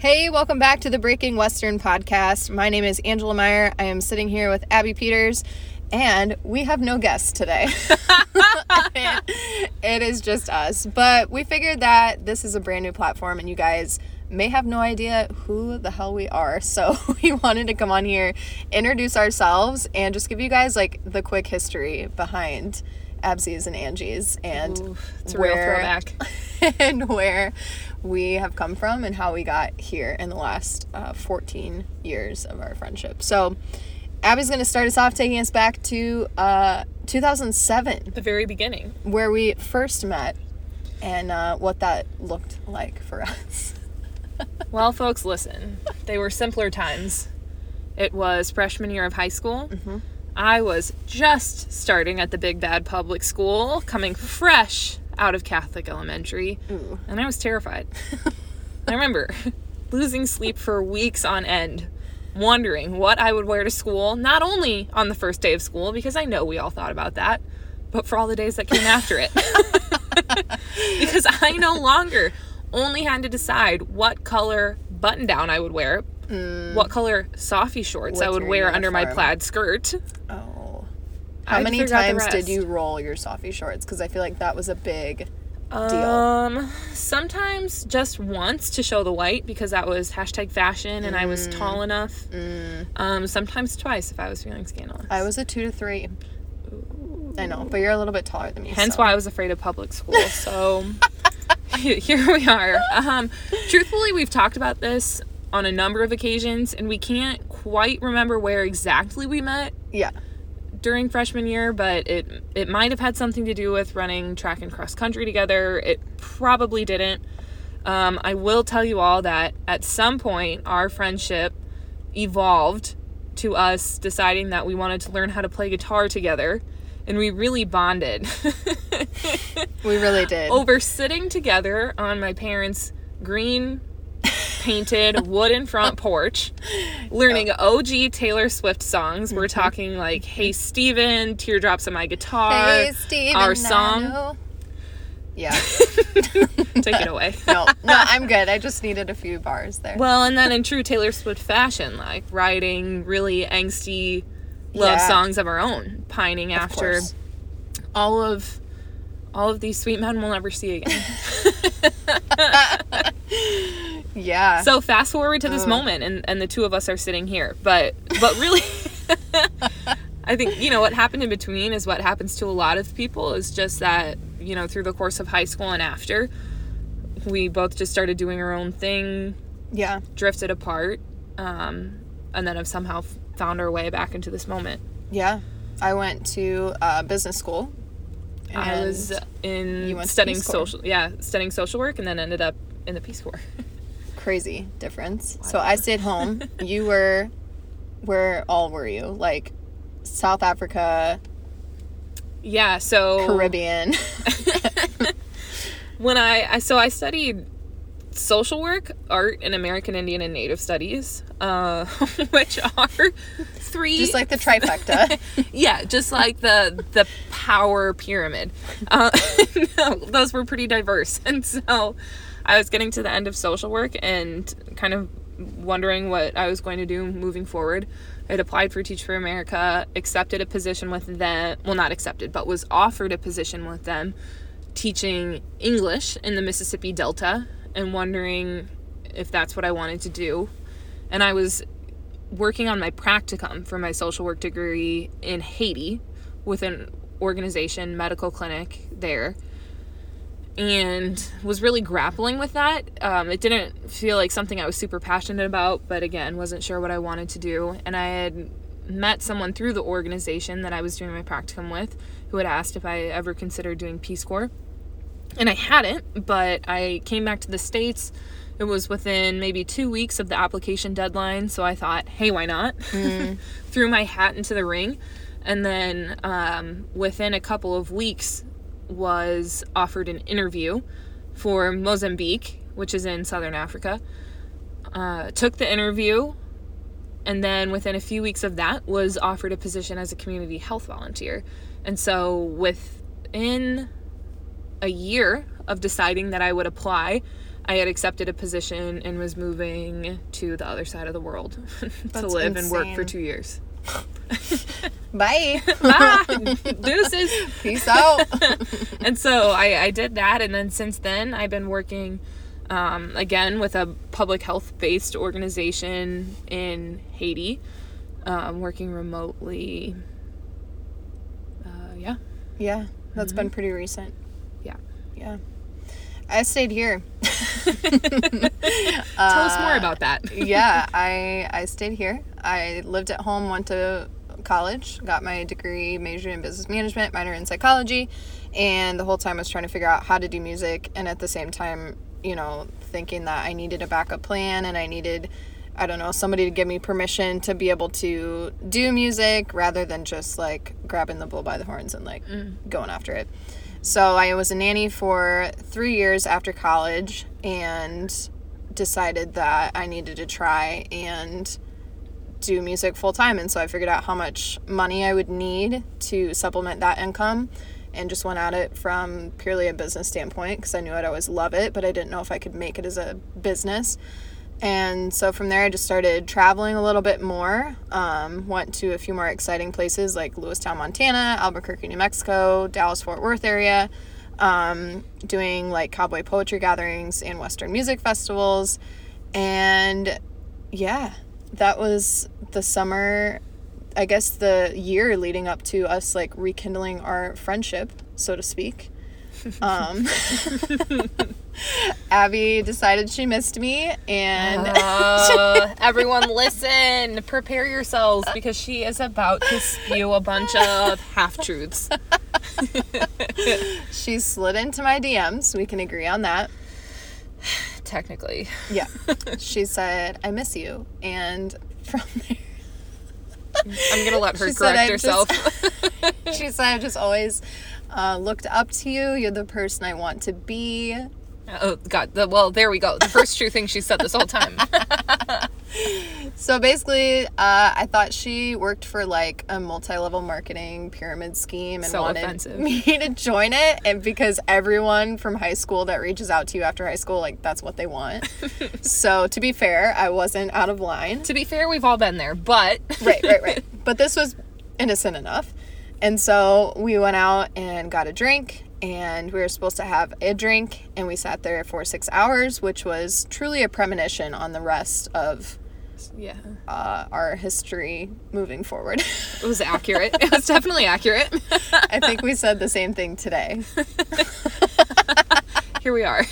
Hey, welcome back to the Breaking Western podcast. My name is Angela Meyer. I am sitting here with Abby Peters, and we have no guests today. it is just us. But we figured that this is a brand new platform, and you guys may have no idea who the hell we are. So we wanted to come on here, introduce ourselves, and just give you guys like the quick history behind Absies and Angie's and Ooh, it's a real throwback. and where we have come from and how we got here in the last uh, 14 years of our friendship. So, Abby's going to start us off taking us back to uh, 2007, The very beginning. where we first met and uh, what that looked like for us. Well, folks, listen. They were simpler times. It was freshman year of high school. I was just starting at the big bad public school, coming fresh out of Catholic elementary, Ooh. and I was terrified. I remember losing sleep for weeks on end, wondering what I would wear to school, not only on the first day of school, because I know we all thought about that, but for all the days that came after it. because I no longer only had to decide what color button down I would wear, what color Soffe shorts I would wear under my plaid skirt. Oh. How I'd many figure out the times did you roll your Soffe shorts? Because I feel like that was a big deal. Um, sometimes just once to show the white because that was hashtag fashion and I was Mm. tall enough. Um, sometimes twice if I was feeling scandalous. I was a two to three. I know, but you're a little bit taller than me. Hence so. why I was afraid of public school. So here we are. Um, truthfully, we've talked about this on a number of occasions, and we can't quite remember where exactly we met Yeah. during freshman year, but it it might have had something to do with running track and cross country together. It probably didn't. Um, I will tell you all that at some point our friendship evolved to us deciding that we wanted to learn how to play guitar together, and we really bonded We really did. over sitting together on my parents' green painted wooden front porch learning OG Taylor Swift songs. We're mm-hmm. talking like Hey Stephen, Teardrops on My Guitar, Hey, Steve. our song. Yeah. Take it away. No, no, I'm good. I just needed a few bars there. Well, and then in true Taylor Swift fashion, like writing really angsty love Yeah. songs of our own, pining Of after course. all of all of these sweet men we'll never see again. Yeah. So fast forward to this Ugh. moment, and, and the two of us are sitting here. But but really, I think you know what happened in between is what happens to a lot of people. Is just that you know through the course of high school and after, we both just started doing our own thing, yeah. drifted apart, um, and then have somehow found our way back into this moment. Yeah. I went to uh, business school. I was in you went to studying social, yeah, studying social work, and then ended up in the Peace Corps. crazy difference. So I stayed home. you were, where all were you? Like South Africa, yeah, so Caribbean. when I, I so I studied social work, art, and American Indian and Native Studies, uh, which are three just like the trifecta. yeah, just like the the power pyramid. Uh, no, those were pretty diverse, and so I was getting to the end of social work and kind of wondering what I was going to do moving forward. I had applied for Teach for America, accepted a position with them. Well, not accepted, but was offered a position with them teaching English in the Mississippi Delta and wondering if that's what I wanted to do. And I was working on my practicum for my social work degree in Haiti with an organization, medical clinic there, and was really grappling with that. Um, it didn't feel like something I was super passionate about, but again, wasn't sure what I wanted to do. And I had met someone through the organization that I was doing my practicum with who had asked if I ever considered doing Peace Corps. And I hadn't, but I came back to the States. It was within maybe two weeks of the application deadline, so I thought, hey, why not? Threw my hat into the ring. And then um, within a couple of weeks, was offered an interview for Mozambique, which is in southern Africa. Uh, took the interview, and then within a few weeks of that, was offered a position as a community health volunteer. And so within a year of deciding that I would apply, I had accepted a position and was moving to the other side of the world to live and work for two years. Bye. Bye. Deuces. Peace out. and so I, I did that and then since then i've been working um, again with a public health based organization in haiti um, working remotely uh, yeah Yeah, that's been pretty recent. yeah Yeah. I stayed here. tell us more about that yeah, I I stayed here. I lived at home, went to college, got my degree, majored in business management, minor in psychology, and the whole time I was trying to figure out how to do music and at the same time, you know, thinking that I needed a backup plan and I needed I don't know, somebody to give me permission to be able to do music rather than just like grabbing the bull by the horns and like mm. going after it. So I was a nanny for three years after college and decided that I needed to try and do music full time. And so I figured out how much money I would need to supplement that income and just went at it from purely a business standpoint because I knew I'd always love it, but I didn't know if I could make it as a business. And so from there, I just started traveling a little bit more. Um, went to a few more exciting places like Lewistown, Montana, Albuquerque, New Mexico, Dallas, Fort Worth area, um, doing like cowboy poetry gatherings and Western music festivals. And yeah, that was the summer, I guess the year leading up to us like rekindling our friendship, so to speak. Um, Abby decided she missed me, and Uh, everyone listen prepare yourselves because she is about to spew a bunch of half-truths she slid into my DMs. We can agree on that. Technically Yeah. she said, I miss you. And from there, i'm gonna let her She correct I just- herself she said, I've just always uh, looked up to you. You're the person I want to be. Oh God! The, well, there we go. The first true thing she said this whole time. So basically, uh, I thought she worked for like a multi-level marketing pyramid scheme and So wanted offensive. me to join it. And because everyone from high school that reaches out to you after high school, like that's what they want. so to be fair, I wasn't out of line. to be fair, we've all been there, but right, right, right. But this was innocent enough. And so we went out and got a drink, and we were supposed to have a drink, and we sat there for six hours, which was truly a premonition on the rest of yeah, uh, our history moving forward. it was accurate. It was definitely accurate. I think we said the same thing today, Here we are.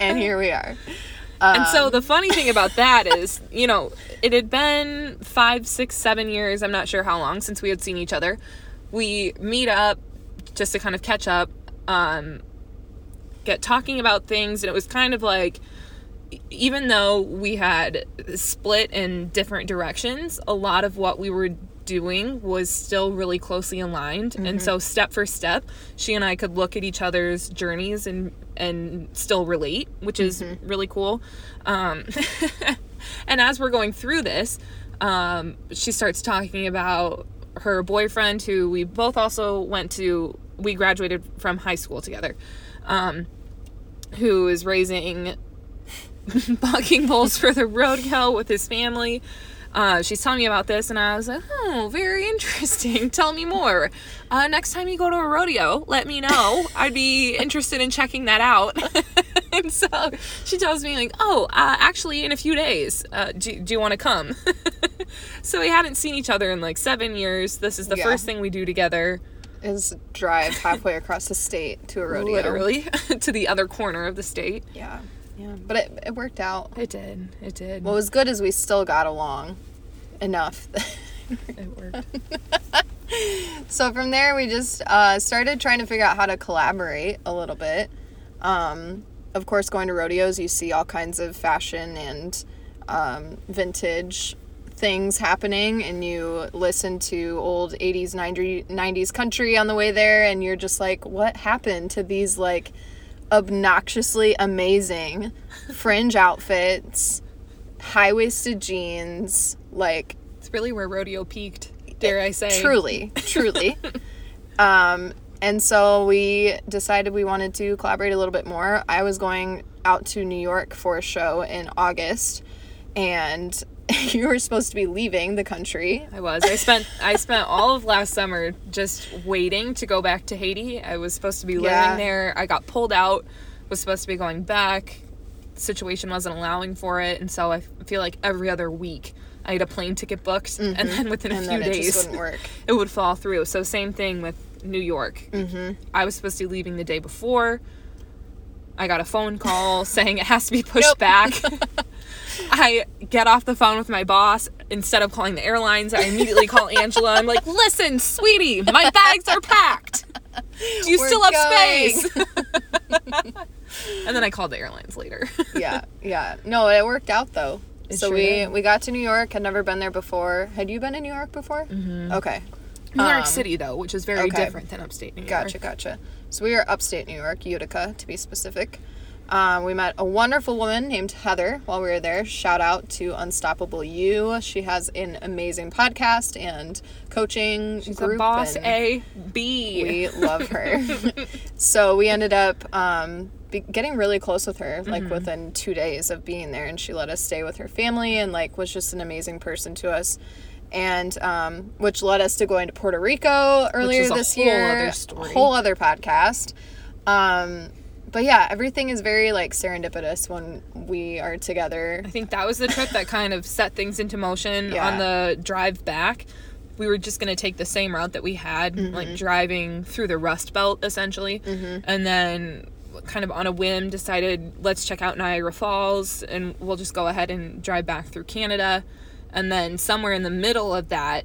and here we are. and so the funny thing about that is, you know, it had been five, six, seven years. I'm not sure how long since we had seen each other. We meet up just to kind of catch up, um, get talking about things, and it was kind of like, even though we had split in different directions, a lot of what we were doing was still really closely aligned. And so step for step she and I could look at each other's journeys and and still relate which is really cool. Um and as we're going through this um she starts talking about her boyfriend who we both also went to we graduated from high school together um who is raising bucking bulls for the rodeo with his family. Uh, she's telling me about this, and I was like, "Oh, very interesting. Tell me more. Uh, next time you go to a rodeo, let me know. I'd be interested in checking that out." and so she tells me like, "Oh, uh, actually, in a few days, uh, do, do you want to come?" so we hadn't seen each other in like seven years. This is the Yeah. first thing we do together, Is drive halfway across the state to a rodeo. literally, to the other corner of the state. Yeah, yeah. But it, it worked out. It did. It did. What was good is we still got along enough. it worked. so from there, we just uh, started trying to figure out how to collaborate a little bit. Um, of course, going to rodeos, you see all kinds of fashion and um, vintage things happening, and you listen to old 80s, 90s, 90s country on the way there, and you're just like, what happened to these like obnoxiously amazing fringe outfits, high waisted jeans, like It's really where rodeo peaked, dare I say. Truly, truly. um, and so we decided we wanted to collaborate a little bit more. I was going out to New York for a show in August, and you were supposed to be leaving the country. I was. I spent I spent all of last summer just waiting to go back to Haiti. I was supposed to be living Yeah. there. I got pulled out. Was supposed to be going back. Situation wasn't allowing for it, and so I feel like every other week I had a plane ticket booked, and then within a Mm-hmm. and few it days work. it would fall through. So same thing with New York. Mm-hmm. I was supposed to be leaving the day before. I got a phone call saying it has to be pushed Nope. back. I get off the phone with my boss. Instead of calling the airlines, I immediately call Angela. I'm like, listen, sweetie, my bags are packed. Do you We're still have going." space? and then I called the airlines later. yeah, yeah. No, it worked out though. It so sure we did. we got to New York. Had never been there before. Had you been in New York before? Mm-hmm. Okay. New York Um, City, though, which is very okay. different than upstate New York. Gotcha, gotcha. So we are upstate New York, Utica to be specific. Um, we met a wonderful woman named Heather while we were there. Shout out to Unstoppable You. She has an amazing podcast and coaching She's group. a boss A B. We love her. so we ended up um, be- getting really close with her, like within two days of being there, and she let us stay with her family, and like was just an amazing person to us. And um, which led us to going to Puerto Rico earlier this whole year. other whole other podcast. Um, but yeah, everything is very like serendipitous when we are together. I think that was the trip that kind of set things into motion Yeah. on the drive back. We were just going to take the same route that we had, Mm-hmm. like driving through the Rust Belt essentially. And then kind of on a whim decided let's check out Niagara Falls and we'll just go ahead and drive back through Canada. And then somewhere in the middle of that,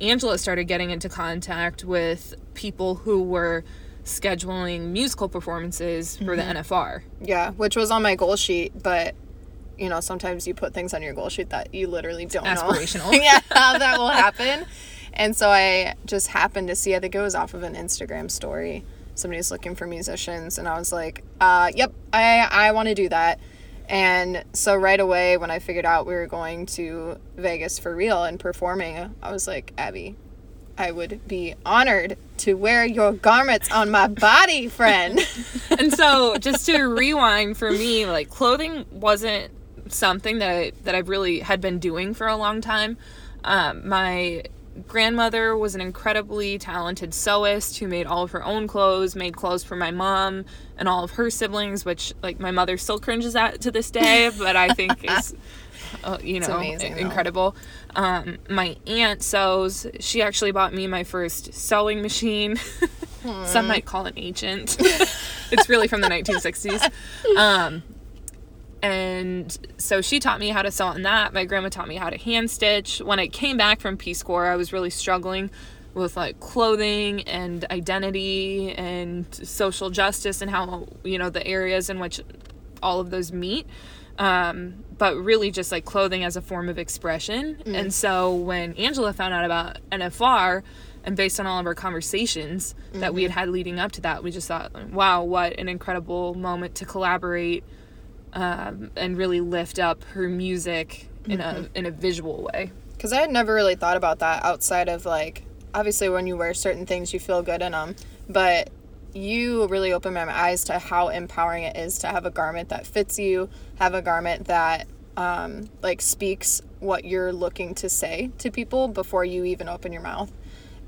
Angela started getting into contact with people who were scheduling musical performances for the Mm-hmm. NFR. Yeah, which was on my goal sheet, but you know, sometimes you put things on your goal sheet that you literally don't Aspirational. know. yeah, how that will happen. And so I just happened to see, I think it was off of an Instagram story. Somebody's looking for musicians, and I was like, uh, yep, I, I want to do that. And so right away, when I figured out we were going to Vegas for real and performing, I was like, Abby, I would be honored to wear your garments on my body, friend. and so just to rewind for me like clothing wasn't something that I, that I've really had been doing for a long time um, my grandmother was an incredibly talented sewist who made all of her own clothes made clothes for my mom and all of her siblings which like my mother still cringes at to this day but i think is uh, you know amazing, incredible. Um, my aunt sews. She actually bought me my first sewing machine. Some might call it ancient it's really from the 1960s um, and so she taught me how to sew on that. My grandma taught me how to hand stitch. When i came back from peace corps i was really struggling with like clothing and identity and social justice and how you know the areas in which all of those meet um, but really just like clothing as a form of expression. And so when angela found out about nfr and based on all of our conversations that we had had leading up to that we just thought wow what an incredible moment to collaborate um, and really lift up her music in a in a visual way. Because I had never really thought about that outside of like, obviously, when you wear certain things, you feel good in them. But you really opened my eyes to how empowering it is to have a garment that fits you, have a garment that um, like speaks what you're looking to say to people before you even open your mouth.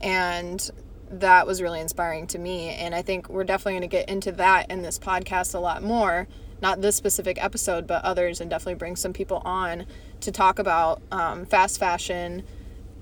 And that was really inspiring to me. And I think we're definitely going to get into that in this podcast a lot more. Not this specific episode, but others, and definitely bring some people on to talk about um, fast fashion,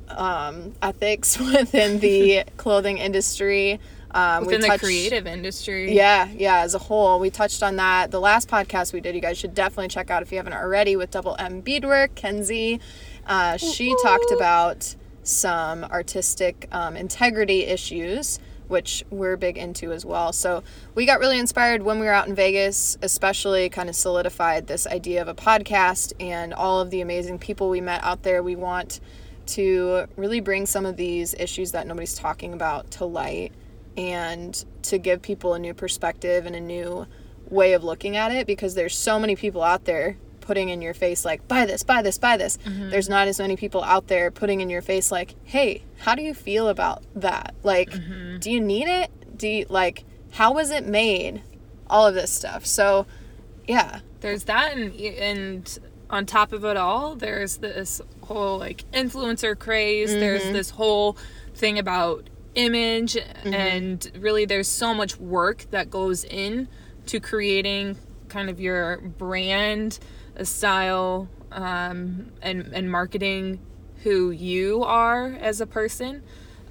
um, ethics within the clothing industry. Um, within the touched- creative industry yeah, yeah, as a whole. We touched on that. The last podcast we did, you guys should definitely check out if you haven't already with Double M Beadwork, Kenzie. Uh, she talked about some artistic um, integrity issues, which we're big into as well. So we got really inspired when we were out in Vegas, especially kind of solidified this idea of a podcast and all of the amazing people we met out there. We want to really bring some of these issues that nobody's talking about to light and to give people a new perspective and a new way of looking at it because there's so many people out there putting in your face like buy this buy this buy this. Mm-hmm. There's not as many people out there putting in your face like hey how do you feel about that? Like mm-hmm. do you need it? Do you like how was it made? All of this stuff. So Yeah. There's that, and and on top of it all, there's this whole like influencer craze. There's mm-hmm. this whole thing about image, and really, there's so much work that goes in to creating kind of your brand, a style, um, and and marketing who you are as a person.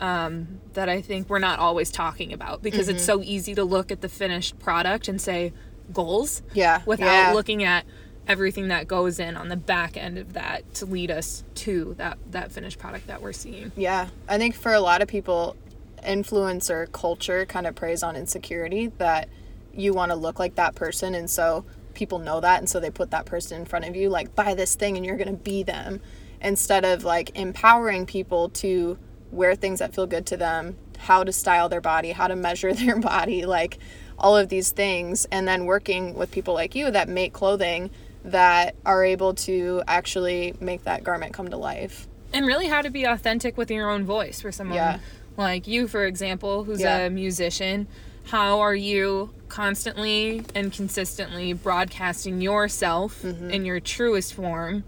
Um, that I think we're not always talking about because it's so easy to look at the finished product and say goals Yeah. without yeah. looking at everything that goes in on the back end of that to lead us to that that finished product that we're seeing. Yeah, I think for a lot of people, influencer culture kind of preys on insecurity that you want to look like that person, and so people know that, and so they put that person in front of you, like buy this thing, and you're gonna be them, instead of like empowering people to wear things that feel good to them, how to style their body, how to measure their body, like all of these things, and then working with people like you that make clothing that are able to actually make that garment come to life. And really how to be authentic with your own voice for someone Yeah. Like you for example who's Yeah. a musician. How are you constantly and consistently broadcasting yourself Mm-hmm. in your truest form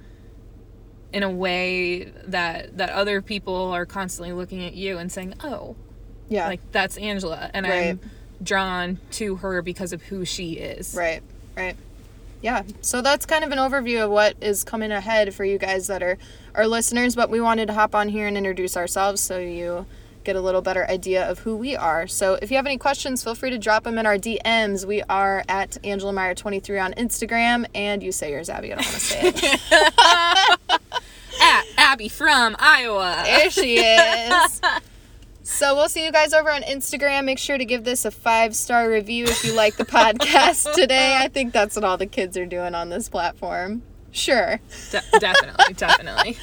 in a way that that other people are constantly looking at you and saying, "Oh, Yeah. like that's Angela and Right. I'm drawn to her because of who she is. Right, right. Yeah. So that's kind of an overview of what is coming ahead for you guys that are our listeners, but we wanted to hop on here and introduce ourselves so you get a little better idea of who we are. So if you have any questions, feel free to drop them in our DMs. We are at Angela Meyer 23 on Instagram and you say yours, Abby. I don't want to say it. At Abby from Iowa. there she is. So we'll see you guys over on Instagram. Make sure to give this a five star review if you like the podcast today. I think that's what all the kids are doing on this platform. Sure. De- definitely, definitely.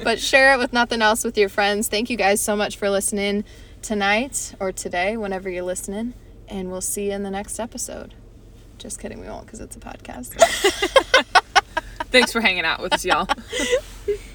But share it with nothing else with your friends. Thank you guys so much for listening tonight or today, whenever you're listening. And we'll see you in the next episode. Just kidding, we won't because it's a podcast. Thanks for hanging out with us, y'all.